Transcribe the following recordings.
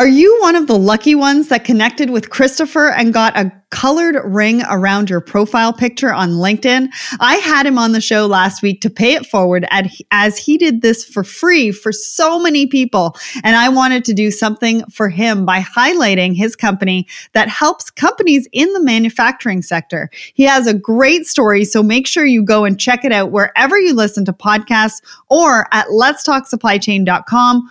Are you one of the lucky ones that connected with Christopher and got a colored ring around your profile picture on LinkedIn? I had him on the show last week to pay it forward as he did this for free for so many people. And I wanted to do something for him by highlighting his company that helps companies in the manufacturing sector. He has a great story, so make sure you go and check it out wherever you listen to podcasts or at letstalksupplychain.com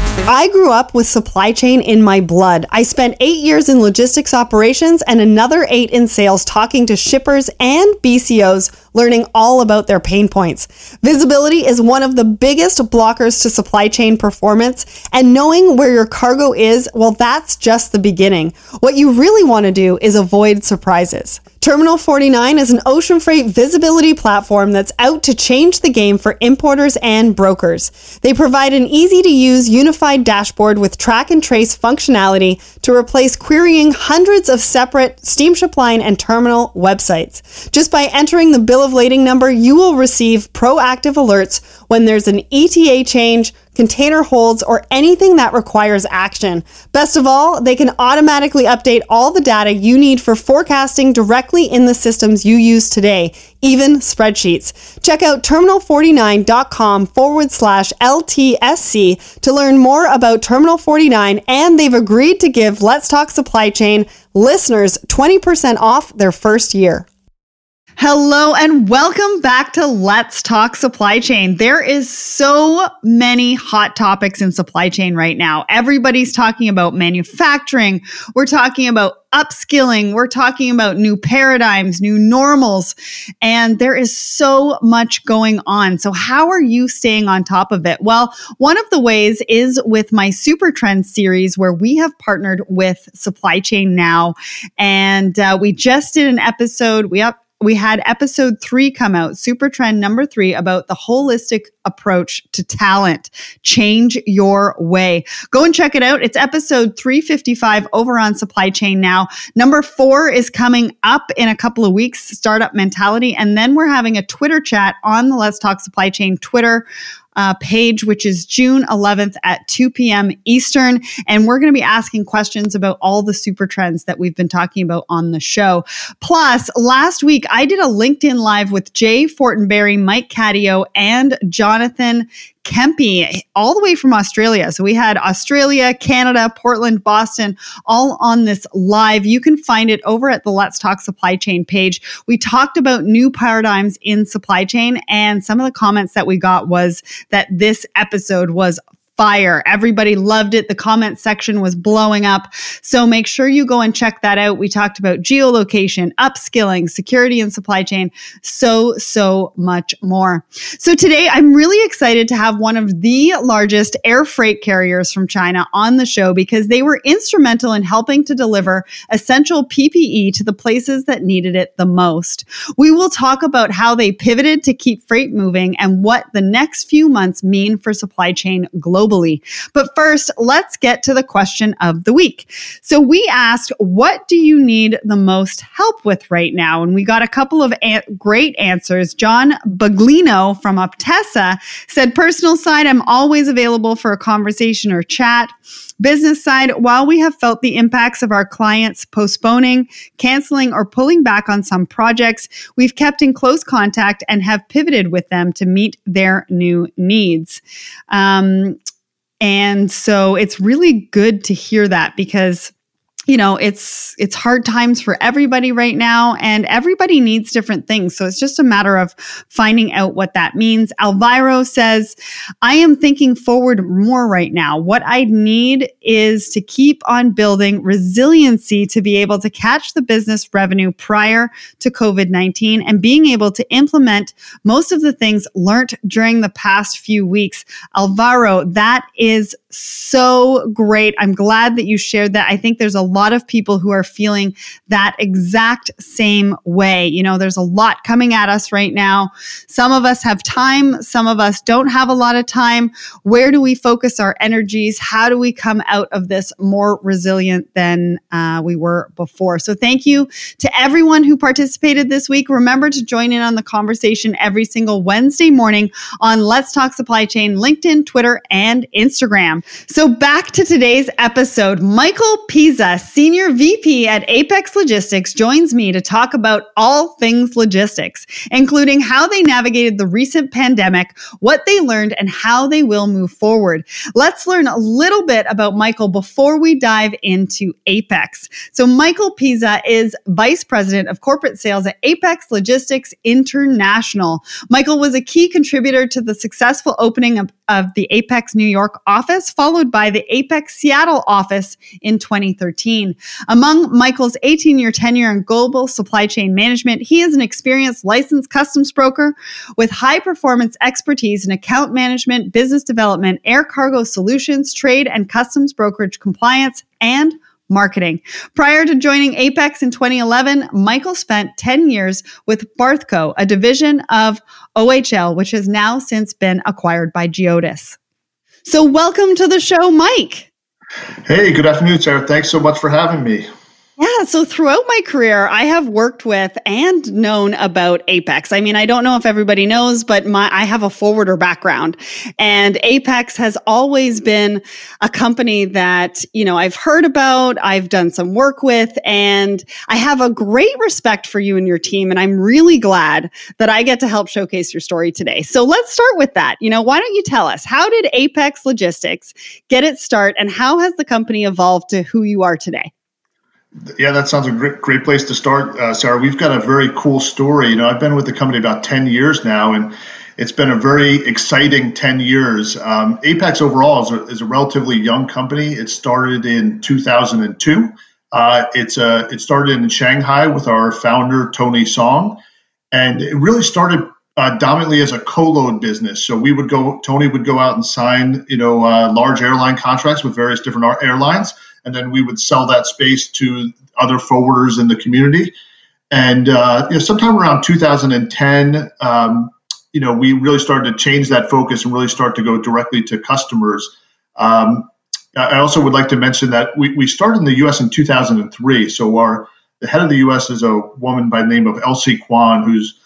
I grew up with supply chain in my blood. I spent eight years in logistics operations and another eight in sales talking to shippers and BCOs, learning all about their pain points. Visibility is one of the biggest blockers to supply chain performance, and knowing where your cargo is, well, that's just the beginning. What you really want to do is avoid surprises. Terminal 49 is an ocean freight visibility platform that's out to change the game for importers and brokers. They provide an easy to use unified dashboard with track and trace functionality to replace querying hundreds of separate steamship line and terminal websites. Just by entering the bill of lading number, you will receive proactive alerts when there's an ETA change, container holds, or anything that requires action. Best of all, they can automatically update all the data you need for forecasting directly in the systems you use today, even spreadsheets. Check out terminal49.com forward slash LTSC to learn more about Terminal 49, and they've agreed to give Let's Talk Supply Chain listeners 20% off their first year. Hello and welcome back to Let's Talk Supply Chain. There is so many hot topics in supply chain right now. Everybody's talking about manufacturing. We're talking about upskilling. We're talking about new paradigms, new normals, and there is so much going on. So how are you staying on top of it? Well, one of the ways is with my Super Trend series where we have partnered with Supply Chain Now, and uh, we just did an episode. We up we had episode three come out, super trend number three, about the holistic approach to talent. Change your way. Go and check it out. It's episode 355 over on Supply Chain Now. Number four is coming up in a couple of weeks, Startup Mentality. And then we're having a Twitter chat on the Let's Talk Supply Chain Twitter uh, page, which is June 11th at 2 p.m. Eastern. And we're going to be asking questions about all the super trends that we've been talking about on the show. Plus, last week I did a LinkedIn Live with Jay Fortenberry, Mike Cadio, and Jonathan Kempe, all the way from Australia. So we had Australia, Canada, Portland, Boston, all on this live. You can find it over at the Let's Talk Supply Chain page. We talked about new paradigms in supply chain, and some of the comments that we got was that this episode was fire. Everybody loved it. The comment section was blowing up. So make sure you go and check that out. We talked about geolocation, upskilling, security and supply chain, so, so much more. So today I'm really excited to have one of the largest air freight carriers from China on the show because they were instrumental in helping to deliver essential PPE to the places that needed it the most. We will talk about how they pivoted to keep freight moving and what the next few months mean for supply chain globally globally. But first, let's get to the question of the week. So we asked, what do you need the most help with right now? And we got a couple of an- great answers. John Baglino from Uptessa said, personal side, I'm always available for a conversation or chat. Business side, while we have felt the impacts of our clients postponing, canceling, or pulling back on some projects, we've kept in close contact and have pivoted with them to meet their new needs. Um, and so it's really good to hear that because you know it's it's hard times for everybody right now and everybody needs different things. So it's just a matter of finding out what that means. Alvaro says i am thinking forward more right now. What i need is to keep on building resiliency to be able to catch the business revenue prior to covid-19 and being able to implement most of the things learnt during the past few weeks. Alvaro that is so great. I'm glad that you shared that. I think there's a lot of people who are feeling that exact same way. You know, there's a lot coming at us right now. Some of us have time, some of us don't have a lot of time. Where do we focus our energies? How do we come out of this more resilient than uh, we were before? So, thank you to everyone who participated this week. Remember to join in on the conversation every single Wednesday morning on Let's Talk Supply Chain, LinkedIn, Twitter, and Instagram. So, back to today's episode. Michael Pisa, Senior VP at Apex Logistics, joins me to talk about all things logistics, including how they navigated the recent pandemic, what they learned, and how they will move forward. Let's learn a little bit about Michael before we dive into Apex. So, Michael Pisa is Vice President of Corporate Sales at Apex Logistics International. Michael was a key contributor to the successful opening of, of the Apex New York office, followed by the Apex Seattle office in 2013. Among Michael's 18 year tenure in global supply chain management, he is an experienced licensed customs broker with high performance expertise in account management, business development, air cargo solutions, trade and customs brokerage compliance, and marketing. Prior to joining Apex in 2011, Michael spent 10 years with Barthco, a division of OHL, which has now since been acquired by Geodis. So, welcome to the show, Mike. Hey, good afternoon, Sarah. Thanks so much for having me. Yeah. So throughout my career, I have worked with and known about Apex. I mean, I don't know if everybody knows, but my, I have a forwarder background and Apex has always been a company that, you know, I've heard about, I've done some work with, and I have a great respect for you and your team. And I'm really glad that I get to help showcase your story today. So let's start with that. You know, why don't you tell us how did Apex Logistics get its start and how has the company evolved to who you are today? Yeah, that sounds a great, great place to start, uh, Sarah. We've got a very cool story. You know, I've been with the company about 10 years now, and it's been a very exciting 10 years. Um, Apex overall is a, is a, relatively young company. It started in 2002. Uh, it's a, it started in Shanghai with our founder, Tony Song, and it really started uh, dominantly as a co-load business. So we would go, Tony would go out and sign, you know, uh, large airline contracts with various different airlines and then we would sell that space to other forwarders in the community. And uh, you know, sometime around 2010, um, you know, we really started to change that focus and really start to go directly to customers. Um, I also would like to mention that we, we started in the U.S. in 2003. So our the head of the U.S. is a woman by the name of Elsie Kwan, who's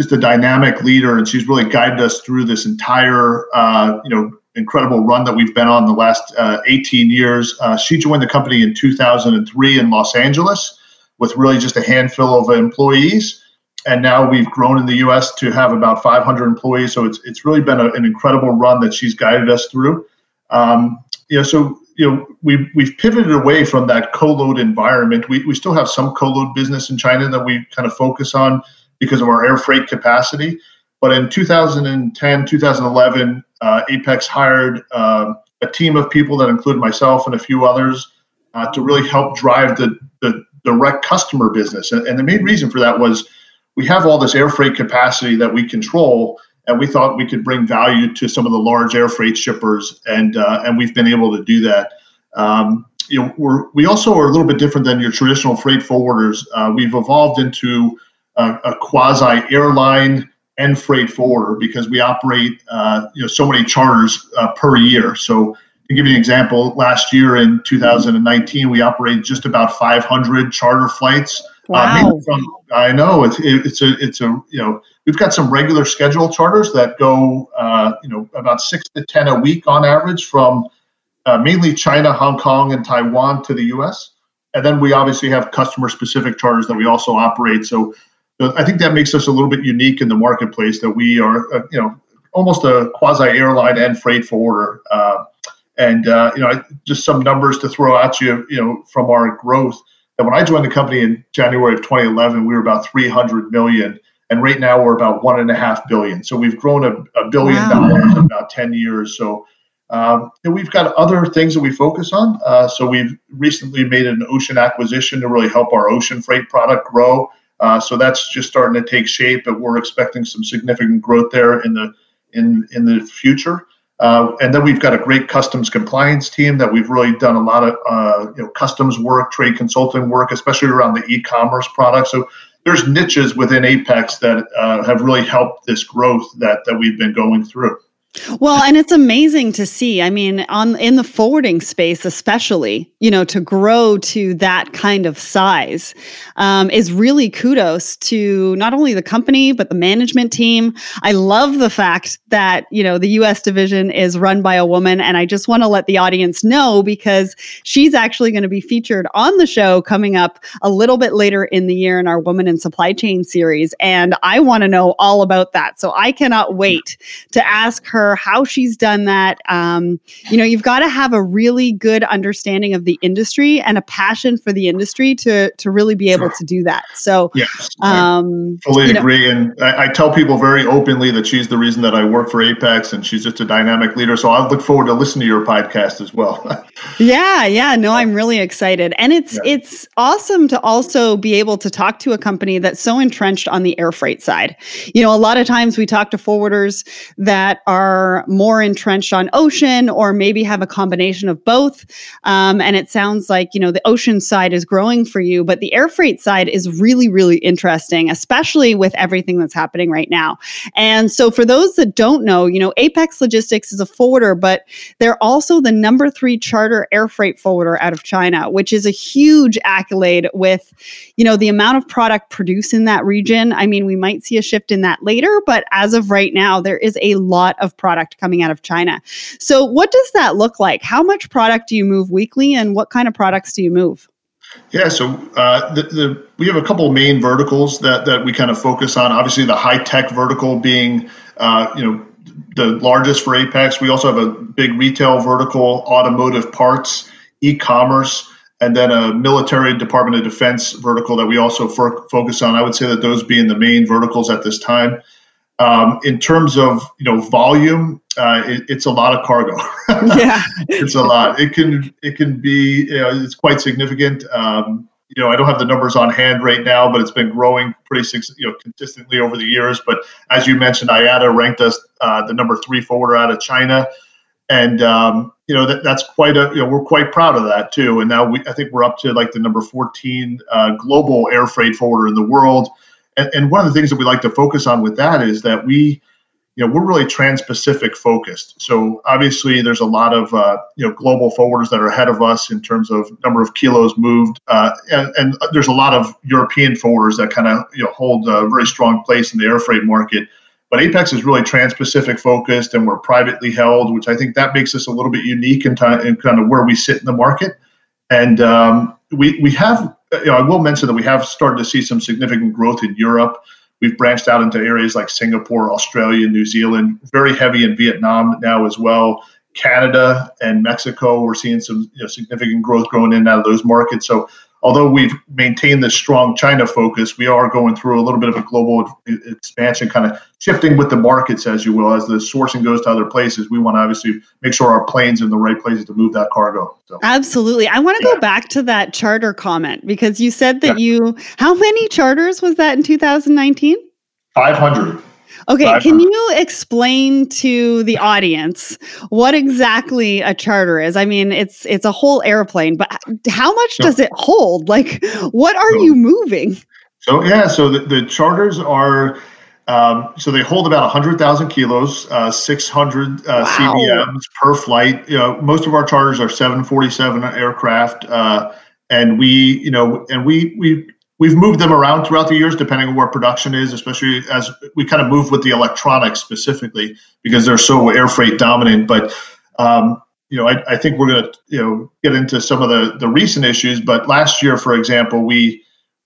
just a dynamic leader, and she's really guided us through this entire, uh, you know, incredible run that we've been on the last uh, 18 years. Uh, she joined the company in 2003 in Los Angeles with really just a handful of employees. And now we've grown in the US to have about 500 employees. So it's, it's really been a, an incredible run that she's guided us through. Um, you know, so you know, we've, we've pivoted away from that co-load environment. We, we still have some co-load business in China that we kind of focus on because of our air freight capacity. But in 2010, 2011, uh, Apex hired uh, a team of people that included myself and a few others uh, to really help drive the, the direct customer business. And, and, the main reason for that was we have all this air freight capacity that we control, and we thought we could bring value to some of the large air freight shippers, and uh, and we've been able to do that. Um, you know, we're, we also are a little bit different than your traditional freight forwarders. Uh, we've evolved into a, a quasi airline and freight forwarder because we operate uh, you know so many charters uh, per year. So to give you an example, last year in 2019 we operated just about 500 charter flights. Uh, wow. Uh, from, I know it's it's a it's a you know we've got some regular schedule charters that go uh, you know about six to ten a week on average from uh, mainly China, Hong Kong, and Taiwan to the U.S. And then we obviously have customer specific charters that we also operate. So so I think that makes us a little bit unique in the marketplace that we are, uh, you know, almost a quasi airline and freight forwarder. Uh, and uh, you know, just some numbers to throw at you, you know, from our growth. That when I joined the company in January of 2011, we were about 300 million, and right now we're about one and a half billion. So we've grown a, a billion wow. dollars in about 10 years. So um, and we've got other things that we focus on. Uh, so we've recently made an ocean acquisition to really help our ocean freight product grow. Uh, so that's just starting to take shape, and we're expecting some significant growth there in the in in the future. Uh, and then we've got a great customs compliance team that we've really done a lot of uh, you know customs work, trade consulting work, especially around the e-commerce products. So there's niches within Apex that uh, have really helped this growth that that we've been going through. Well, and it's amazing to see. I mean, on in the forwarding space, especially, you know, to grow to that kind of size um, is really kudos to not only the company but the management team. I love the fact that you know the U.S. division is run by a woman, and I just want to let the audience know because she's actually going to be featured on the show coming up a little bit later in the year in our Woman in Supply Chain series, and I want to know all about that. So I cannot wait to ask her her, how she's done that. Um, you know, you've got to have a really good understanding of the industry and a passion for the industry to to really be able to do that. So, yes, um, I fully agree. Know, and I, I, tell people very openly that she's the reason that I work for Apex, and she's just a dynamic leader. So I look forward to listening to your podcast as well. yeah, yeah. No, I'm really excited, and it's yeah. it's awesome to also be able to talk to a company that's so entrenched on the air freight side. You know, a lot of times we talk to forwarders that are are more entrenched on ocean or maybe have a combination of both. Um, and it sounds like, you know, the ocean side is growing for you, but the air freight side is really, really interesting, especially with everything that's happening right now. And so for those that don't know, you know, Apex Logistics is a forwarder, but they're also the number three charter air freight forwarder out of China, which is a huge accolade with, you know, the amount of product produced in that region. I mean, we might see a shift in that later, but as of right now, there is a lot of product coming out of China. So, what does that look like? How much product do you move weekly, and what kind of products do you move? Yeah, so uh, the, the, we have a couple main verticals that, that we kind of focus on. Obviously, the high tech vertical being, uh, you know, the largest for Apex. We also have a big retail vertical, automotive parts, e-commerce, and then a military Department of Defense vertical that we also focus on. I would say that those being the main verticals at this time. Um, in terms of you know volume, uh, it, it's a lot of cargo. yeah, it's a lot. It can it can be you know, it's quite significant. Um, you know, I don't have the numbers on hand right now, but it's been growing pretty you know consistently over the years. But as you mentioned, IATA ranked us uh, the number three forwarder out of China, and um, you know that, that's quite a you know we're quite proud of that too. And now we I think we're up to like the number fourteen uh, global air freight forwarder in the world. And, and one of the things that we like to focus on with that is that we, you know, we're really trans-Pacific focused. So obviously, there's a lot of uh, you know global forwarders that are ahead of us in terms of number of kilos moved, uh, and, and, there's a lot of European forwarders that kind of you know hold a very strong place in the air freight market. But Apex is really trans-Pacific focused, and we're privately held, which I think that makes us a little bit unique in, t- in kind of where we sit in the market. And um, we we have Uh, you know, I will mention that we have started to see some significant growth in Europe. We've branched out into areas like Singapore, Australia, New Zealand, very heavy in Vietnam now as well. Canada and Mexico, we're seeing some you know, significant growth growing in out of those markets. So although we've maintained this strong China focus, we are going through a little bit of a global expansion, kind of shifting with the markets, as you will. As the sourcing goes to other places, we want to obviously make sure our planes in the right places to move that cargo. So. Absolutely. I want to yeah. go back to that charter comment because you said that yeah. you, how many charters was that in 2019? 500. Okay, can you explain to the audience what exactly a charter is? I mean, it's it's a whole airplane, but how much does it hold? Like, what are you moving? So yeah, so the, the charters are um, so they hold about 100,000 kilos, uh, 600 uh, wow. CBMs per flight. You know, most of our charters are 747 aircraft, uh, and we, you know, and we we we've moved them around throughout the years depending on where production is especially as we kind of move with the electronics specifically because they're so air freight dominant. But um, you know I, I think we're going to you know get into some of the the recent issues. But last year for example we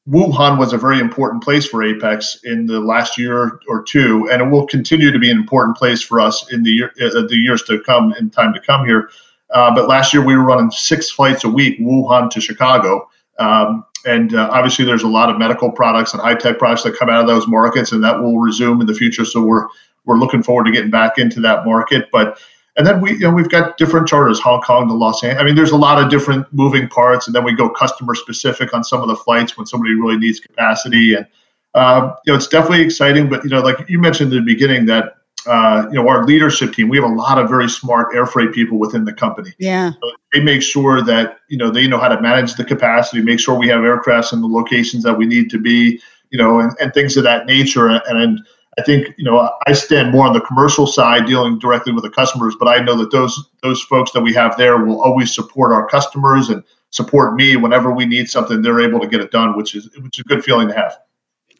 Wuhan was a very important place for Apex in the last year or two, and it will continue to be an important place for us in the year, uh, the years to come, in time to come here. Uh, but last year we were running six flights a week, Wuhan to Chicago, um, and uh, obviously, there's a lot of medical products and high tech products that come out of those markets, and that will resume in the future. So we're we're looking forward to getting back into that market. But and then we you know we've got different charters, Hong Kong to Los Angeles. I mean, there's a lot of different moving parts, and then we go customer specific on some of the flights when somebody really needs capacity. And um, you know, it's definitely exciting. But you know, like you mentioned in the beginning, that uh, you know, our leadership team, we have a lot of very smart air freight people within the company. Yeah. So they make sure that, you know, they know how to manage the capacity, make sure we have aircrafts in the locations that we need to be, you know, and, and things of that nature. And, and I think, you know, I stand more on the commercial side dealing directly with the customers, but I know that those those folks that we have there will always support our customers and support me whenever we need something, they're able to get it done, which is which is a good feeling to have.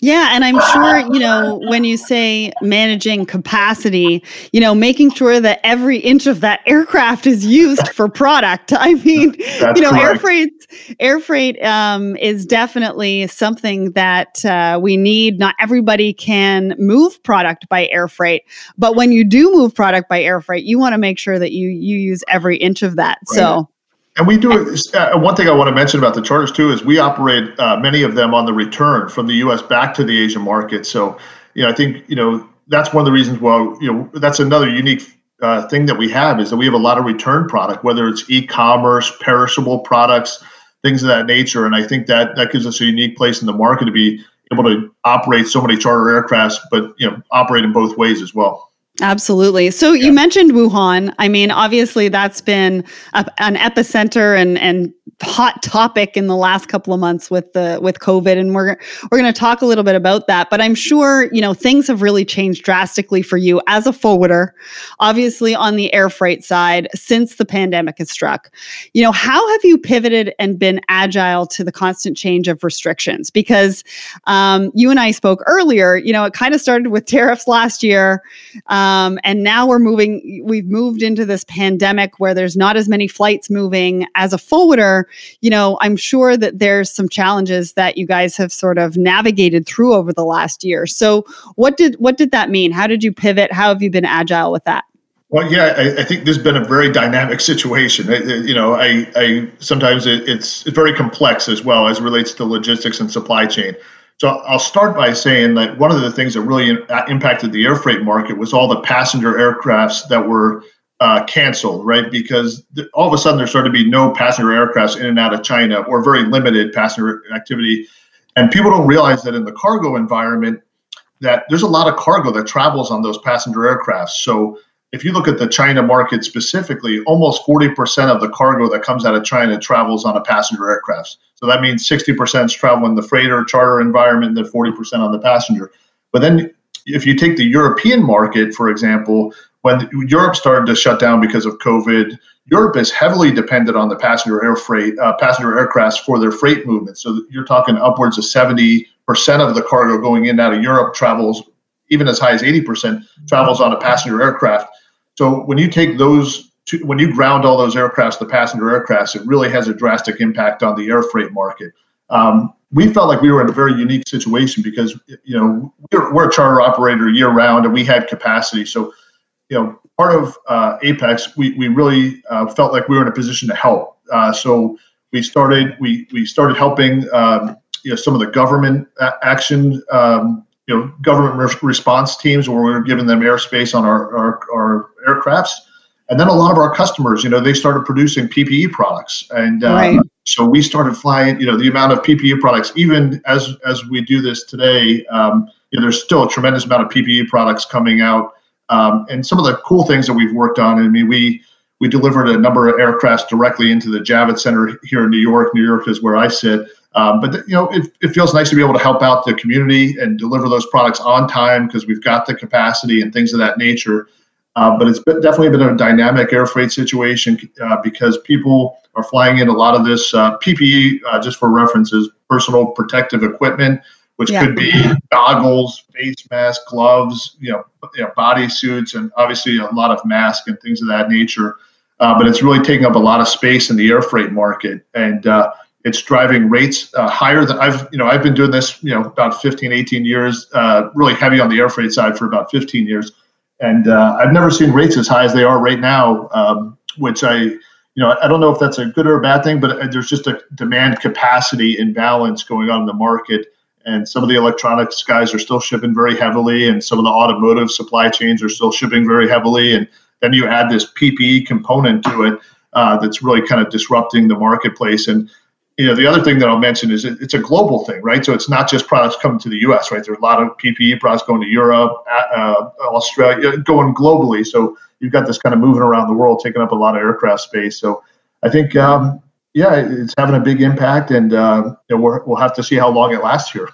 Yeah, and I'm sure, you know, when you say managing capacity, you know, making sure that every inch of that aircraft is used for product. I mean, That's you know, correct. air freight air freight um, is definitely something that uh, we need. Not everybody can move product by air freight, but when you do move product by air freight, you want to make sure that you you use every inch of that. Right. So and we do uh, one thing I want to mention about the charters too is we operate uh, many of them on the return from the U.S. back to the Asian market. So, you know, I think you know that's one of the reasons why you know that's another unique uh, thing that we have is that we have a lot of return product, whether it's e-commerce, perishable products, things of that nature. And I think that that gives us a unique place in the market to be able to operate so many charter aircrafts, but you know, operate in both ways as well. Absolutely. So yeah. you mentioned Wuhan. I mean, obviously that's been a, an epicenter and and hot topic in the last couple of months with the with COVID, and we're we're going to talk a little bit about that. But I'm sure you know things have really changed drastically for you as a forwarder, obviously on the air freight side since the pandemic has struck. You know, how have you pivoted and been agile to the constant change of restrictions? Because um, you and I spoke earlier. You know, it kind of started with tariffs last year. Um, um, and now we're moving, we've moved into this pandemic where there's not as many flights moving. As a forwarder, you know, I'm sure that there's some challenges that you guys have sort of navigated through over the last year. So what did what did that mean? How did you pivot? How have you been agile with that? Well, yeah, I, I, think has been a very dynamic situation. you know, I, I sometimes it, it's, it's very complex as well as relates to logistics and supply chain. So I'll start by saying that one of the things that really uh, impacted the air freight market was all the passenger aircrafts that were uh, canceled, right? Because th- all of a sudden there started to be no passenger aircrafts in and out of China or very limited passenger activity. And people don't realize that in the cargo environment, that there's a lot of cargo that travels on those passenger aircrafts. So if you look at the China market specifically, almost 40% of the cargo that comes out of China travels on a passenger aircraft. So that means 60% is traveling the freighter charter environment, and then 40% on the passenger. But then if you take the European market, for example, when Europe started to shut down because of COVID, Europe is heavily dependent on the passenger air freight, uh, passenger aircrafts for their freight movement. So you're talking upwards of 70% of the cargo going in and out of Europe travels even as high as 80% travels on a passenger aircraft. So when you take those, two, when you ground all those aircrafts, the passenger aircrafts, it really has a drastic impact on the air freight market. Um, we felt like we were in a very unique situation because you know we're, we're a charter operator year round and we had capacity. So you know part of uh, Apex, we we really uh, felt like we were in a position to help. Uh, so we started we we started helping um, you know some of the government action um, you know government re- response teams where we were giving them airspace on our, our, our aircrafts. And then a lot of our customers you know they started producing ppe products. And uh, right. so we started flying you know the amount of ppe products. Even as as we do this today um, you know, there's still a tremendous amount of ppe products coming out. Um, and some of the cool things that we've worked on i mean we we delivered a number of aircrafts directly into the javits center here in new york. New york is where i sit um, but you know, it, it feels nice to be able to help out the community and deliver those products on time because we've got the capacity and things of that nature. Uh, but it's been, definitely been a dynamic air freight situation uh, because people are flying in a lot of this uh, PPE, uh, just for references, personal protective equipment, which yeah. could be goggles, face masks, gloves, you know, you know body suits, and obviously a lot of masks and things of that nature. Uh, but it's really taking up a lot of space in the air freight market. And uh, it's driving rates uh, higher than I've, you know, I've been doing this, you know, about 15, 18 years, uh, really heavy on the air freight side for about 15 years. And uh, I've never seen rates as high as they are right now, um, which I, you know, I don't know if that's a good or a bad thing, but uh, there's just a demand capacity imbalance going on in the market. And some of the electronics guys are still shipping very heavily, and some of the automotive supply chains are still shipping very heavily. And then you add this PPE component to it uh, that's really kind of disrupting the marketplace. And you know, the other thing that I'll mention is it, it's a global thing, right? So it's not just products coming to the U.S., right? There's a lot of PPE products going to Europe, uh, Australia, going globally. So you've got this kind of moving around the world, taking up a lot of aircraft space. So I think, um, yeah, it's having a big impact, and uh, you know, we will have to see how long it lasts here.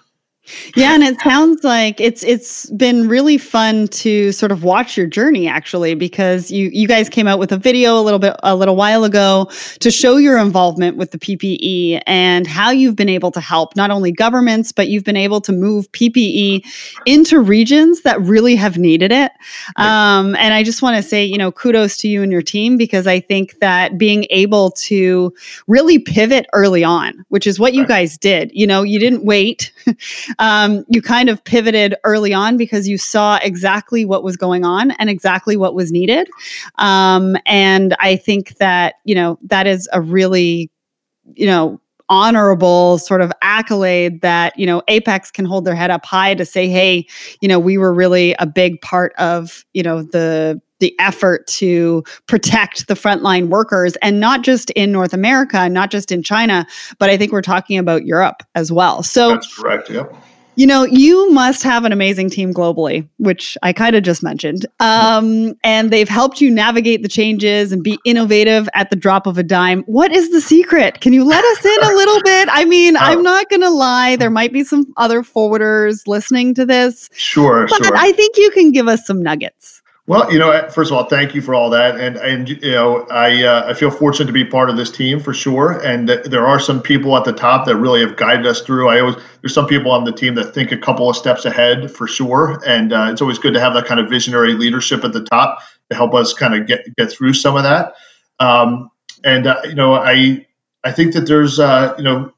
Yeah, and it sounds like it's it's been really fun to sort of watch your journey actually because you you guys came out with a video a little bit a little while ago to show your involvement with the PPE and how you've been able to help not only governments but you've been able to move PPE into regions that really have needed it. Um, and I just want to say, you know, kudos to you and your team because I think that being able to really pivot early on, which is what you guys did. You know, you didn't wait. um, you kind of pivoted early on because you saw exactly what was going on and exactly what was needed. Um, and I think that, you know, that is a really, you know, honorable sort of accolade that you know apex can hold their head up high to say hey you know we were really a big part of you know the the effort to protect the frontline workers and not just in North America, not just in China, but I think we're talking about Europe as well. So That's correct. Yep. You know, you must have an amazing team globally, which I kind of just mentioned. Um, and they've helped you navigate the changes and be innovative at the drop of a dime. What is the secret? Can you let us in a little bit? I mean, I'm oh. not going to lie, there might be some other forwarders listening to this. Sure, but sure. I think you can give us some nuggets. Well, you know, first of all, thank you for all that, and and you know, I uh, I feel fortunate to be part of this team for sure. And there are some people at the top that really have guided us through. I always there's some people on the team that think a couple of steps ahead for sure, and uh, it's always good to have that kind of visionary leadership at the top to help us kind of get get through some of that. Um, and uh, you know, I I think that there's uh, you know,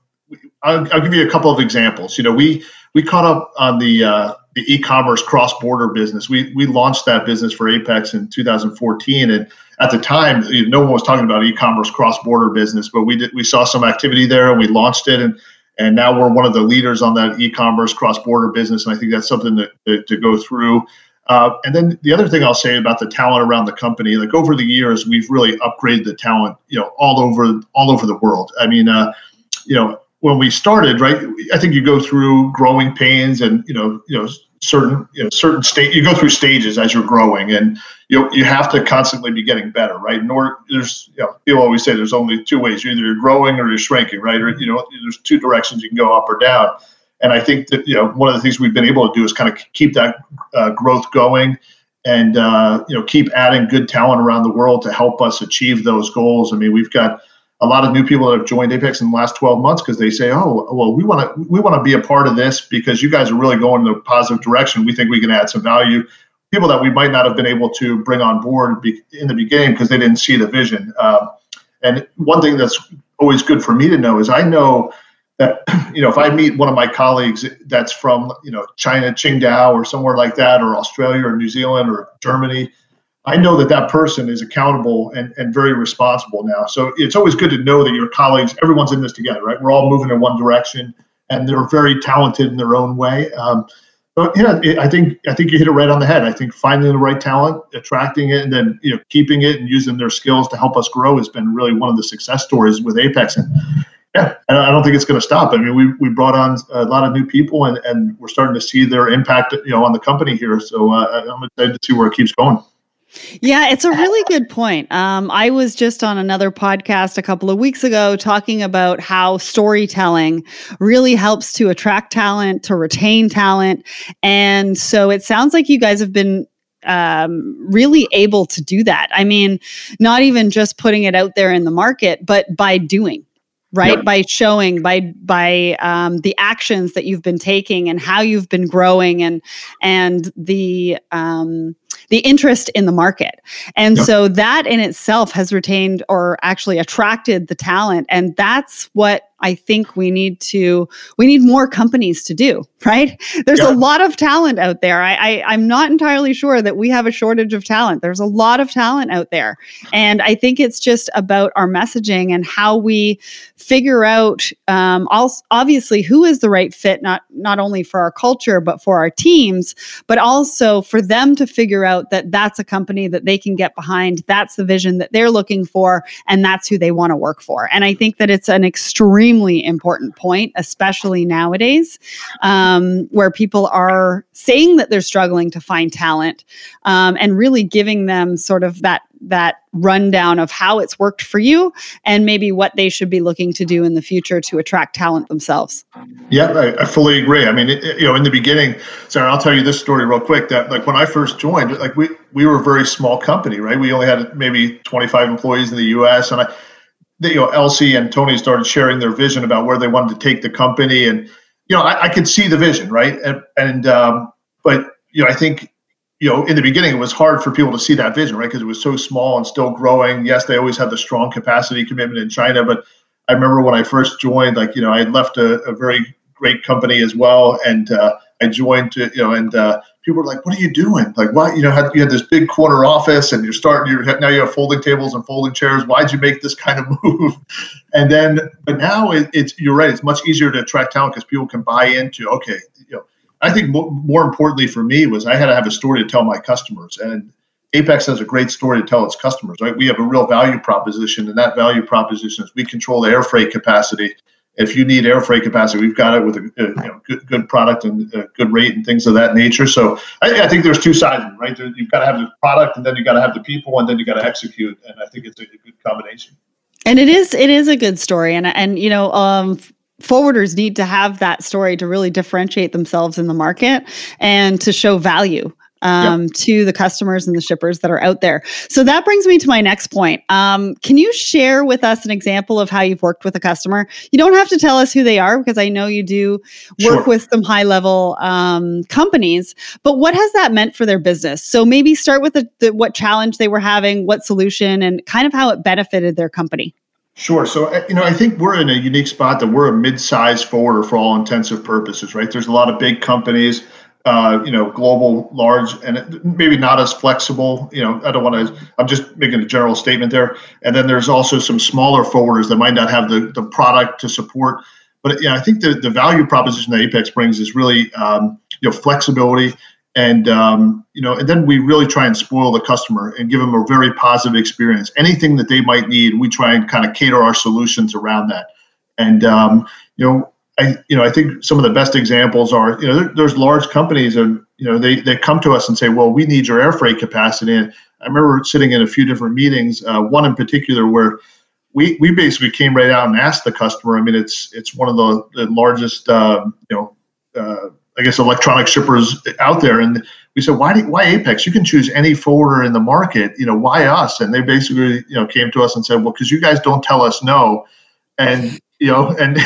I'll, I'll, give you a couple of examples. You know, we we caught up on the uh, the e-commerce cross-border business. We we launched that business for Apex in 2014, and at the time, no one was talking about e-commerce cross-border business, but we did we saw some activity there, and we launched it, and and now we're one of the leaders on that e-commerce cross-border business, and I think that's something to, to go through. Uh, and then the other thing I'll say about the talent around the company, like over the years, we've really upgraded the talent, you know, all over all over the world. I mean, uh, you know, when we started, right? I think you go through growing pains and you know, you know, certain you know certain state you go through stages as you're growing, and you you have to constantly be getting better, right? Order, there's you know, people always say there's only two ways: you're either you're growing or you're shrinking, right? Or you know, there's two directions you can go up or down. And I think that you know one of the things we've been able to do is kind of keep that uh, growth going and uh, you know keep adding good talent around the world to help us achieve those goals. I mean, we've got a lot of new people that have joined Apex in the last 12 months because they say, "Oh, well, we want to we want to be a part of this because you guys are really going in the positive direction. We think we can add some value." People that we might not have been able to bring on board in the beginning because they didn't see the vision. Um, and one thing that's always good for me to know is I know that you know if I meet one of my colleagues that's from you know China, Qingdao, or somewhere like that, or Australia, or New Zealand, or Germany I know that that person is accountable and, and very responsible now. So it's always good to know that your colleagues, everyone's in this together, right? We're all moving in one direction, and they're very talented in their own way. Um, but yeah, it, I think I think you hit it right on the head. I think finding the right talent, attracting it, and then you know keeping it and using their skills to help us grow has been really one of the success stories with Apex. And yeah, I don't think it's going to stop. I mean, we we brought on a lot of new people, and, and we're starting to see their impact, you know, on the company here. So uh, I'm excited to see where it keeps going. Yeah, it's a really good point. Um, I was just on another podcast a couple of weeks ago talking about how storytelling really helps to attract talent, to retain talent. And so it sounds like you guys have been um, really able to do that. I mean, not even just putting it out there in the market, but by doing right yep. by showing by by um, the actions that you've been taking and how you've been growing and and the um, the interest in the market and yep. so that in itself has retained or actually attracted the talent and that's what I think we need to we need more companies to do, right? There's yeah. a lot of talent out there. I, I I'm not entirely sure that we have a shortage of talent. There's a lot of talent out there. And I think it's just about our messaging and how we figure out um, also, obviously who is the right fit, not not only for our culture, but for our teams, but also for them to figure out that that's a company that they can get behind. That's the vision that they're looking for, and that's who they want to work for. And I think that it's an extremely important point, especially nowadays, um, where people are saying that they're struggling to find talent um, and really giving them sort of that that rundown of how it's worked for you and maybe what they should be looking to do in the future to attract talent themselves. Yeah, I, I fully agree. I mean, it, you know, in the beginning, Sarah, I'll tell you this story real quick. That like when I first joined, like we we were a very small company, right? We only had maybe 25 employees in the U.S. and I, you know, Elsie and Tony started sharing their vision about where they wanted to take the company, and you know, I, I could see the vision, right? And, and um, but you know, I think you know, in the beginning, it was hard for people to see that vision, right? Because it was so small and still growing. Yes, they always had the strong capacity commitment in China, but I remember when I first joined, like, you know, I had left a, a very great company as well, and uh, I joined, to, you know, and uh, people were like, "What are you doing? Like, why? You know, had, you had this big corner office, and you're starting. You're now you have folding tables and folding chairs. Why'd you make this kind of move?" And then, but now it, it's you're right. It's much easier to attract talent because people can buy into. Okay, you know, I think more, more importantly for me was I had to have a story to tell my customers, and Apex has a great story to tell its customers. Right, we have a real value proposition, and that value proposition is we control the air freight capacity. If you need air freight capacity, we've got it with a, you know, good, good product and a good rate and things of that nature. So I, I think there's two sides, right? There, you've got to have the product, and then you've got to have the people, and then you've got to execute. And I think it's a, a good combination and it is it is a good story and and you know um forwarders need to have that story to really differentiate themselves in the market and to show value um, yep. to the customers and the shippers that are out there. So that brings me to my next point. Um, can you share with us an example of how you've worked with a customer? You don't have to tell us who they are because I know you do work sure. with some high level um, companies, but what has that meant for their business? So maybe start with the, the, what challenge they were having, what solution, and kind of how it benefited their company. Sure. So, uh, you know, I think we're in a unique spot that we're a mid-sized forwarder for all intensive purposes, right? There's a lot of big companies, uh, you know, global, large, and maybe not as flexible. You know, I don't want to. I'm just making a general statement there. And then there's also some smaller forwarders that might not have the the product to support. But yeah, I think the the value proposition that Apex brings is really um, you know flexibility and um, you know and then we really try and spoil the customer and give them a very positive experience. Anything that they might need we try and kind of cater our solutions around that. And um, you know I you know I think some of the best examples are you know there, there's large companies and you know they they come to us and say well we need your air freight capacity. And I remember sitting in a few different meetings uh, one in particular where we we basically came right out and asked the customer. I mean it's it's one of the, the largest uh, you know uh, I guess electronic shippers out there. And we said, why do, why Apex? You can choose any forwarder in the market. You know, why us? And they basically you know came to us and said, well, because you guys don't tell us no, and you know, and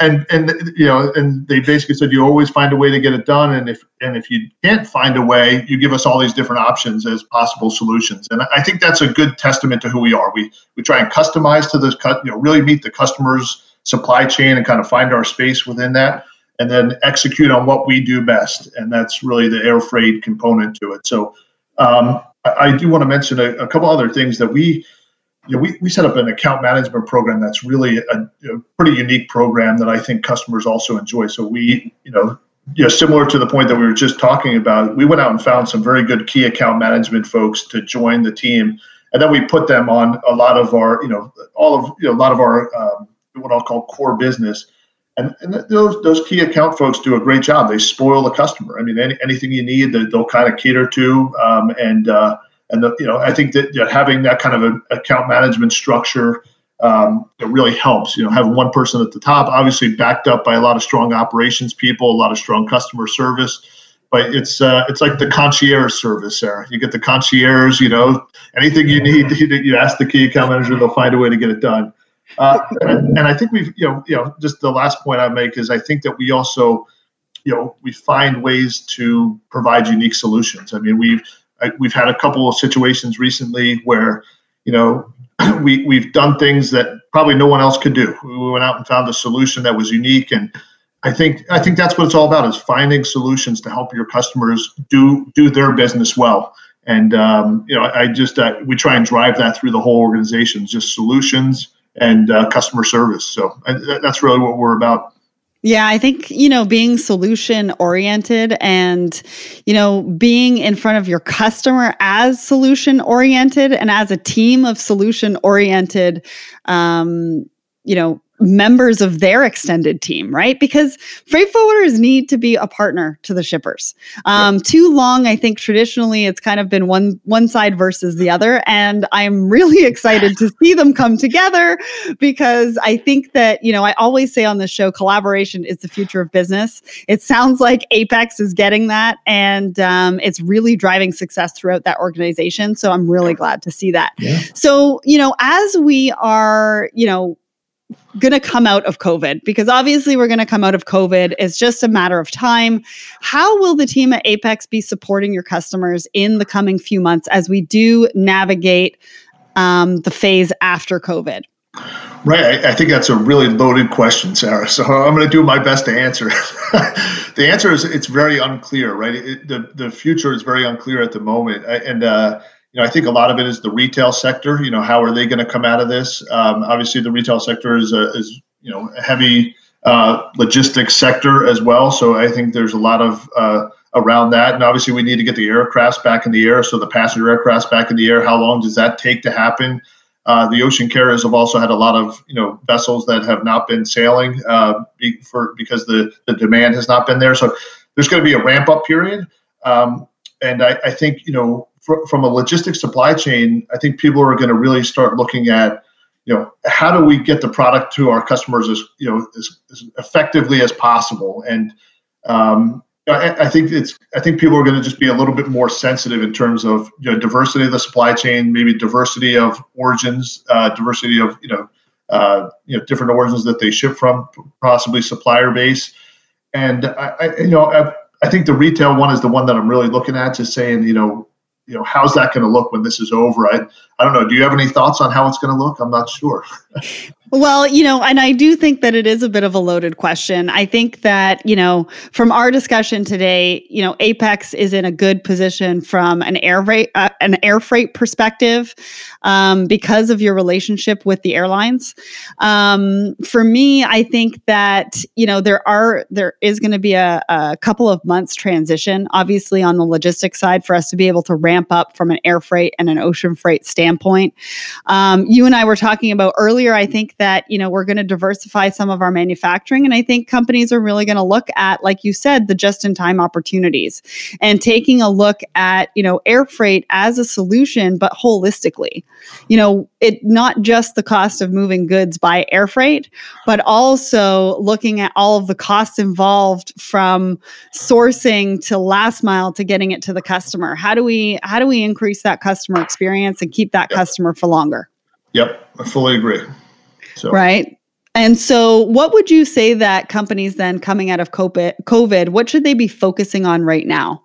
and and you know, and they basically said you always find a way to get it done. And if and if you can't find a way, you give us all these different options as possible solutions. And I think that's a good testament to who we are. We we try and customize to this cut, you know, really meet the customer's supply chain and kind of find our space within that and then execute on what we do best. And that's really the air freight component to it. So um, I, I, do want to mention a, a, couple other things that we, you know, we, we set up an account management program that's really a, a, pretty unique program that I think customers also enjoy. So we, you know, you know, similar to the point that we were just talking about, we went out and found some very good key account management folks to join the team, and then we put them on a lot of our, you know, all of you know, a lot of our um, what I'll call core business and, and those those key account folks do a great job. They spoil the customer. I mean, any, anything you need, they, will kind of cater to. Um, and uh, and the, you know, I think that you know, having that kind of an account management structure um, it really helps. You know, having one person at the top, obviously backed up by a lot of strong operations people, a lot of strong customer service. But it's uh, it's like the concierge service, Sarah. You get the concierge. You know, anything you need, you ask the key account manager, they'll find a way to get it done. Uh, and, I think we've, you know, you know, just the last point I make is I think that we also, you know, we find ways to provide unique solutions. I mean, we've we've had a couple of situations recently where, you know, we we've done things that probably no one else could do. We went out and found a solution that was unique, and I think I think that's what it's all about: is finding solutions to help your customers do do their business well. And um, you know, I, I just uh, we try and drive that through the whole organization, just solutions and uh, customer service. So that's really what we're about. Yeah, I think, you know, being solution oriented and, you know, being in front of your customer as solution oriented and as a team of solution oriented, um, you know, members of their extended team, right? Because freight forwarders need to be a partner to the shippers. Um, yep. Too long, I think traditionally it's kind of been one one side versus the other, and I'm really excited to see them come together because I think that you know I always say on the show, collaboration is the future of business. It sounds like Apex is getting that, and um, it's really driving success throughout that organization. So I'm really glad to see that. Yeah. So you know, as we are, you know going to come out of COVID? Because obviously we're going to come out of COVID. It's just a matter of time. How will the team at Apex be supporting your customers in the coming few months as we do navigate um, the phase after COVID? Right. I, I, think that's a really loaded question, Sarah. So I'm going to do my best to answer. the answer is it's very unclear, right? It, the, the future is very unclear at the moment. And, uh, you know, I think a lot of it is the retail sector. You know, how are they going to come out of this? Um, obviously, the retail sector is a, is you know a heavy uh, logistics sector as well. So I think there's a lot of uh, around that, and obviously we need to get the aircrafts back in the air. So the passenger aircrafts back in the air. How long does that take to happen? Uh, the ocean carriers have also had a lot of you know vessels that have not been sailing uh, for because the the demand has not been there. So there's going to be a ramp up period. Um, and I, I, think you know from a logistics supply chain, I think people are going to really start looking at, you know, how do we get the product to our customers as you know as, as effectively as possible? And um, I, I, think it's I think people are going to just be a little bit more sensitive in terms of you know diversity of the supply chain, maybe diversity of origins, uh, diversity of you know uh, you know different origins that they ship from, possibly supplier base. And I, I you know I, I think the retail one is the one that I'm really looking at, just saying you know you know, how's that going to look when this is over? I, I don't know. Do you have any thoughts on how it's going to look? I'm not sure. Well, you know, and I do think that it is a bit of a loaded question. I think that, you know, from our discussion today, you know, Apex is in a good position from an air rate, uh, an air freight perspective um, because of your relationship with the airlines. Um, for me, I think that, you know, there are, there is going to be a, a couple of months transition, obviously on the logistics side for us to be able to ramp up from an air freight and an ocean freight standpoint. Um, you and I were talking about earlier, I think that, you know, we're going to diversify some of our manufacturing. And I think companies are really going to look at, like you said, the just in time opportunities and taking a look at, you know, air freight as a solution, but holistically. You know, it not just the cost of moving goods by air freight, but also looking at all of the costs involved from sourcing to last mile to getting it to the customer. How do we how do we increase that customer experience and keep that yep. customer for longer? Yep, I fully agree. So. Right. And so, what would you say that companies then coming out of COVID, what should they be focusing on right now?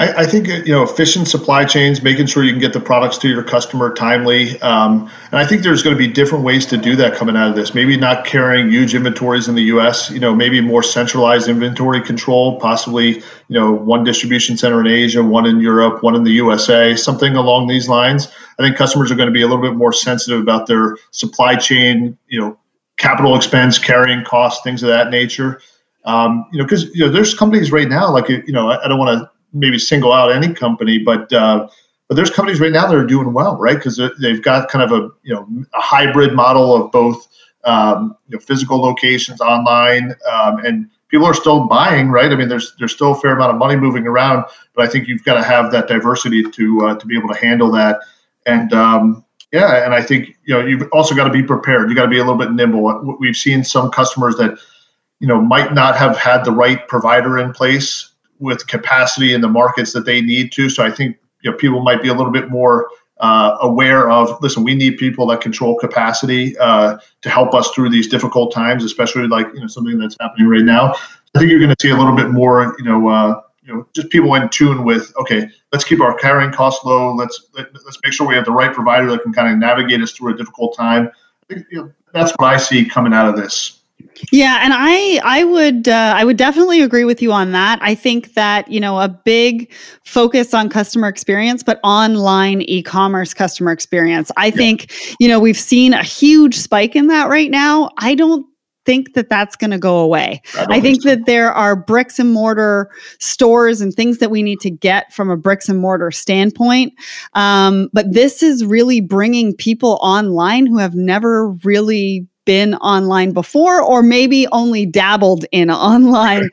I, I think you know efficient supply chains, making sure you can get the products to your customer timely, um, and I think there's going to be different ways to do that coming out of this. Maybe not carrying huge inventories in the U.S. You know, maybe more centralized inventory control, possibly you know one distribution center in Asia, one in Europe, one in the USA, something along these lines. I think customers are going to be a little bit more sensitive about their supply chain. You know, capital expense, carrying costs, things of that nature. Um, you know, because you know, there's companies right now, like you know, I, I don't want to maybe single out any company, but uh, but there's companies right now that are doing well, right? Because they've got kind of a you know a hybrid model of both um, you know, physical locations, online, um, and people are still buying, right? I mean, there's there's still a fair amount of money moving around, but I think you've got to have that diversity to uh, to be able to handle that. And um, yeah, and I think you know you've also got to be prepared. You got to be a little bit nimble. We've seen some customers that you know might not have had the right provider in place with capacity in the markets that they need to. So I think you know people might be a little bit more uh, aware of. Listen, we need people that control capacity uh, to help us through these difficult times, especially like you know something that's happening right now. I think you're going to see a little bit more, you know, uh, you know, just people in tune with. Okay, let's keep our carrying costs low. Let's let, us let us make sure we have the right provider that can kind of navigate us through a difficult time. I think you know, that's what I see coming out of this. Yeah, and I I would uh, I would definitely agree with you on that. I think that you know a big focus on customer experience, but online e-commerce customer experience. I yeah. think you know we've seen a huge spike in that right now. I don't think that that's going to go away. I, I think, so. that there are bricks and mortar stores and things that we need to get from a bricks and mortar standpoint. Um, but this is really bringing people online who have never really been online before or maybe only dabbled in online.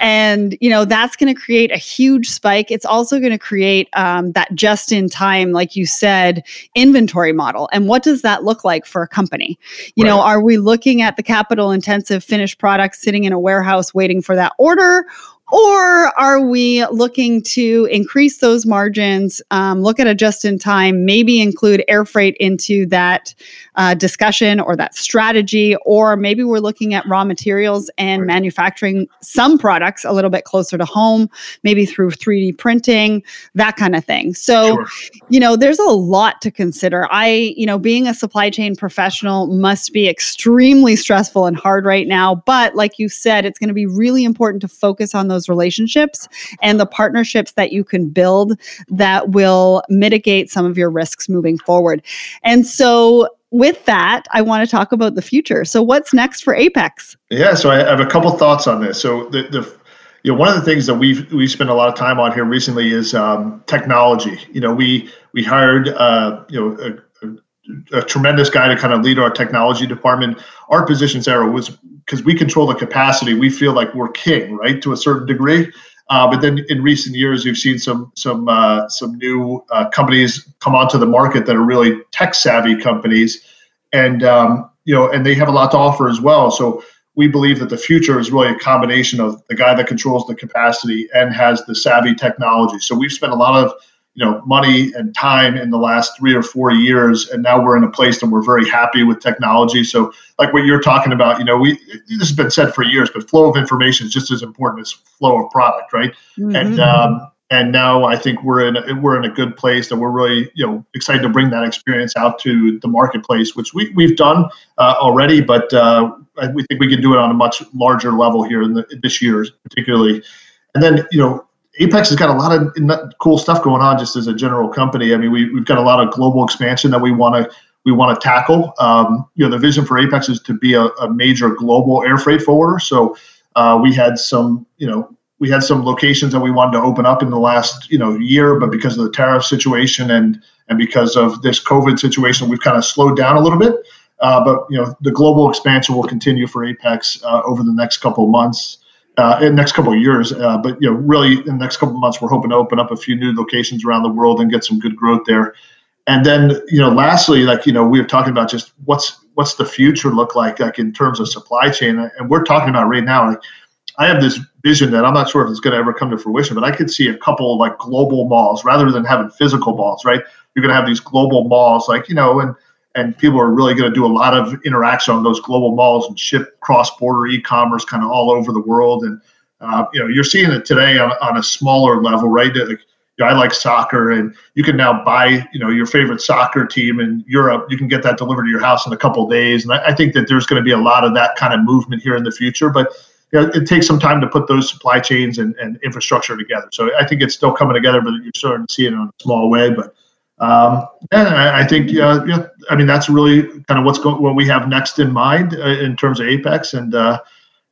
And you know that's going to create a huge spike. It's also going to create um, that just in time like you said inventory model. And what does that look like for a company? You right. know are we looking at the capital intensive finished products sitting in a warehouse waiting for that order? Or are we looking to increase those margins, um, look at a just in time, maybe include air freight into that uh, discussion or that strategy? Or maybe we're looking at raw materials and manufacturing some products a little bit closer to home, maybe through 3D printing, that kind of thing. So, sure. you know, there's a lot to consider. I, you know, being a supply chain professional must be extremely stressful and hard right now. But like you said, it's going to be really important to focus on those those relationships and the partnerships that you can build that will mitigate some of your risks moving forward. And so with that, I want to talk about the future. So, what's next for Apex? Yeah, so I have a couple thoughts on this. So, the, the you know, one of the things that we've we've spent a lot of time on here recently is um, technology. You know, we we hired uh, you know a, a, a, tremendous guy to kind of lead our technology department. Our position, Sarah, was because we control the capacity, we feel like we're king, right, to a certain degree. Uh, but then in recent years, you've seen some some uh, some new uh, companies come onto the market that are really tech savvy companies, and um, you know, and they have a lot to offer as well. So we believe that the future is really a combination of the guy that controls the capacity and has the savvy technology. So we've spent a lot of you know money and time in the last three or four years and now we're in a place that we're very happy with technology so like what you're talking about you know we this has been said for years but flow of information is just as important as flow of product right mm-hmm. and um, and now I think we're in a, we're in a good place and we're really you know excited to bring that experience out to the marketplace, which we we've done uh, already, but uh, we think we can do it on a much larger level here in the, this year, particularly. And then you know Apex has got a lot of cool stuff going on just as a general company. I mean, we, we've got a lot of global expansion that we want to we want to tackle. Um, you know, the vision for Apex is to be a, a major global air freight forwarder. So uh, we had some, you know, we had some locations that we wanted to open up in the last, you know, year, but because of the tariff situation and and because of this COVID situation, we've kind of slowed down a little bit. Uh, but you know, the global expansion will continue for Apex uh, over the next couple of months uh, in the next couple of years. Uh, but you know, really, in the next couple of months, we're hoping to open up a few new locations around the world and get some good growth there. And then, you know, lastly, like you know, we were talking about just what's what's the future look like, like in terms of supply chain, and we're talking about right now. Like, I have this vision that I'm not sure if it's going to ever come to fruition, but I could see a couple like global malls rather than having physical malls. Right, you're going to have these global malls, like you know, and and people are really going to do a lot of interaction on those global malls and ship cross-border e-commerce kind of all over the world. And uh, you know, you're seeing it today on, on a smaller level, right? Like, you know, I like soccer, and you can now buy, you know, your favorite soccer team in Europe. You can get that delivered to your house in a couple days, and I, I think that there's going to be a lot of that kind of movement here in the future. But you know, it takes some time to put those supply chains and, and infrastructure together. So I think it's still coming together, but you're starting to see it in a small way. But um, yeah, I think uh, yeah, I mean that's really kind of what's going what we have next in mind uh, in terms of Apex, and uh,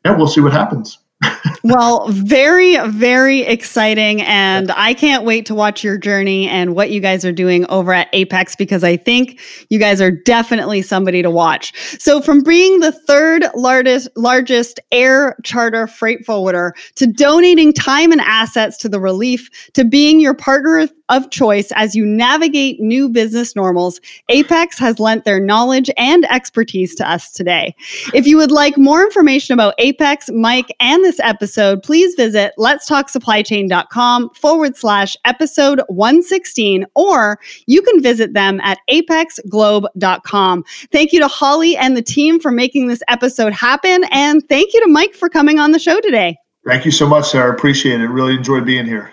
yeah, we'll see what happens well, very, very exciting. And I can't wait to watch your journey and what you guys are doing over at Apex because I think you guys are definitely somebody to watch. So, from being the third largest, largest air charter freight forwarder to donating time and assets to the relief to being your partner of choice as you navigate new business normals, Apex has lent their knowledge and expertise to us today. If you would like more information about Apex, Mike, and this episode, please visit letstalksupplychain.com forward slash episode 116, or you can visit them at apexglobe.com. Thank you to Holly and the team for making this episode happen. And thank you to Mike for coming on the show today. Thank you so much, Sarah. Appreciate it. Really enjoyed being here.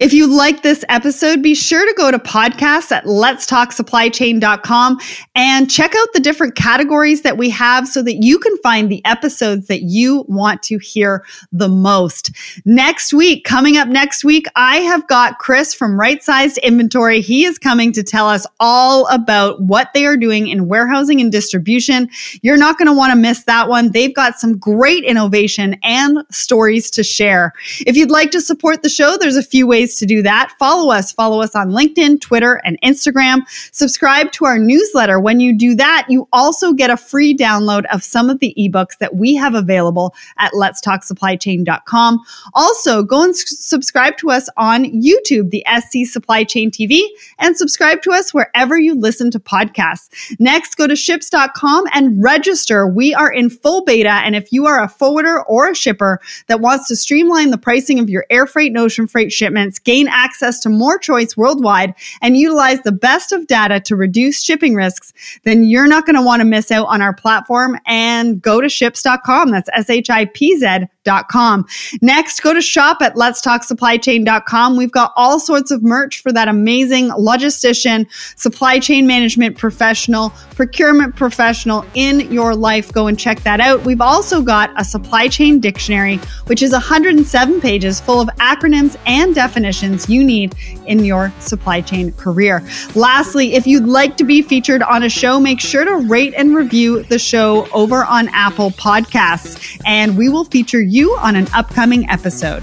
If you like this episode, be sure to go to podcasts at letstalksupplychain.com and check out the different categories that we have so that you can find the episodes that you want to hear the most. Next week, coming up next week, I have got Chris from Right Sized Inventory. He is coming to tell us all about what they are doing in warehousing and distribution. You're not going to want to miss that one. They've got some great innovation and stories to share. If you'd like to support the show, there's a few ways ways to do that. Follow us. Follow us on LinkedIn, Twitter, and Instagram. Subscribe to our newsletter. When you do that, you also get a free download of some of the ebooks that we have available at letstalksupplychain.com. Also, go and s- subscribe to us on YouTube, the SC Supply Chain TV, and subscribe to us wherever you listen to podcasts. Next, go to shipz.com and register. We are in full beta. And if you are a forwarder or a shipper that wants to streamline the pricing of your air freight and ocean freight shipments, gain access to more choice worldwide, and utilize the best of data to reduce shipping risks, then you're not going to want to miss out on our platform and go to shipz.com. That's S H I P Z letstalksupplychain.com. Next, go to shop at letstalksupplychain.com. We've got all sorts of merch for that amazing logistician, supply chain management professional, procurement professional in your life. Go and check that out. We've also got a supply chain dictionary, which is 107 pages full of acronyms and definitions you need in your supply chain career. Lastly, if you'd like to be featured on a show, make sure to rate and review the show over on Apple Podcasts, and we will feature you on an upcoming episode.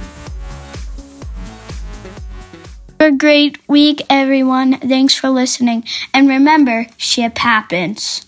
Have a great week, everyone. Thanks for listening. And remember, ship happens.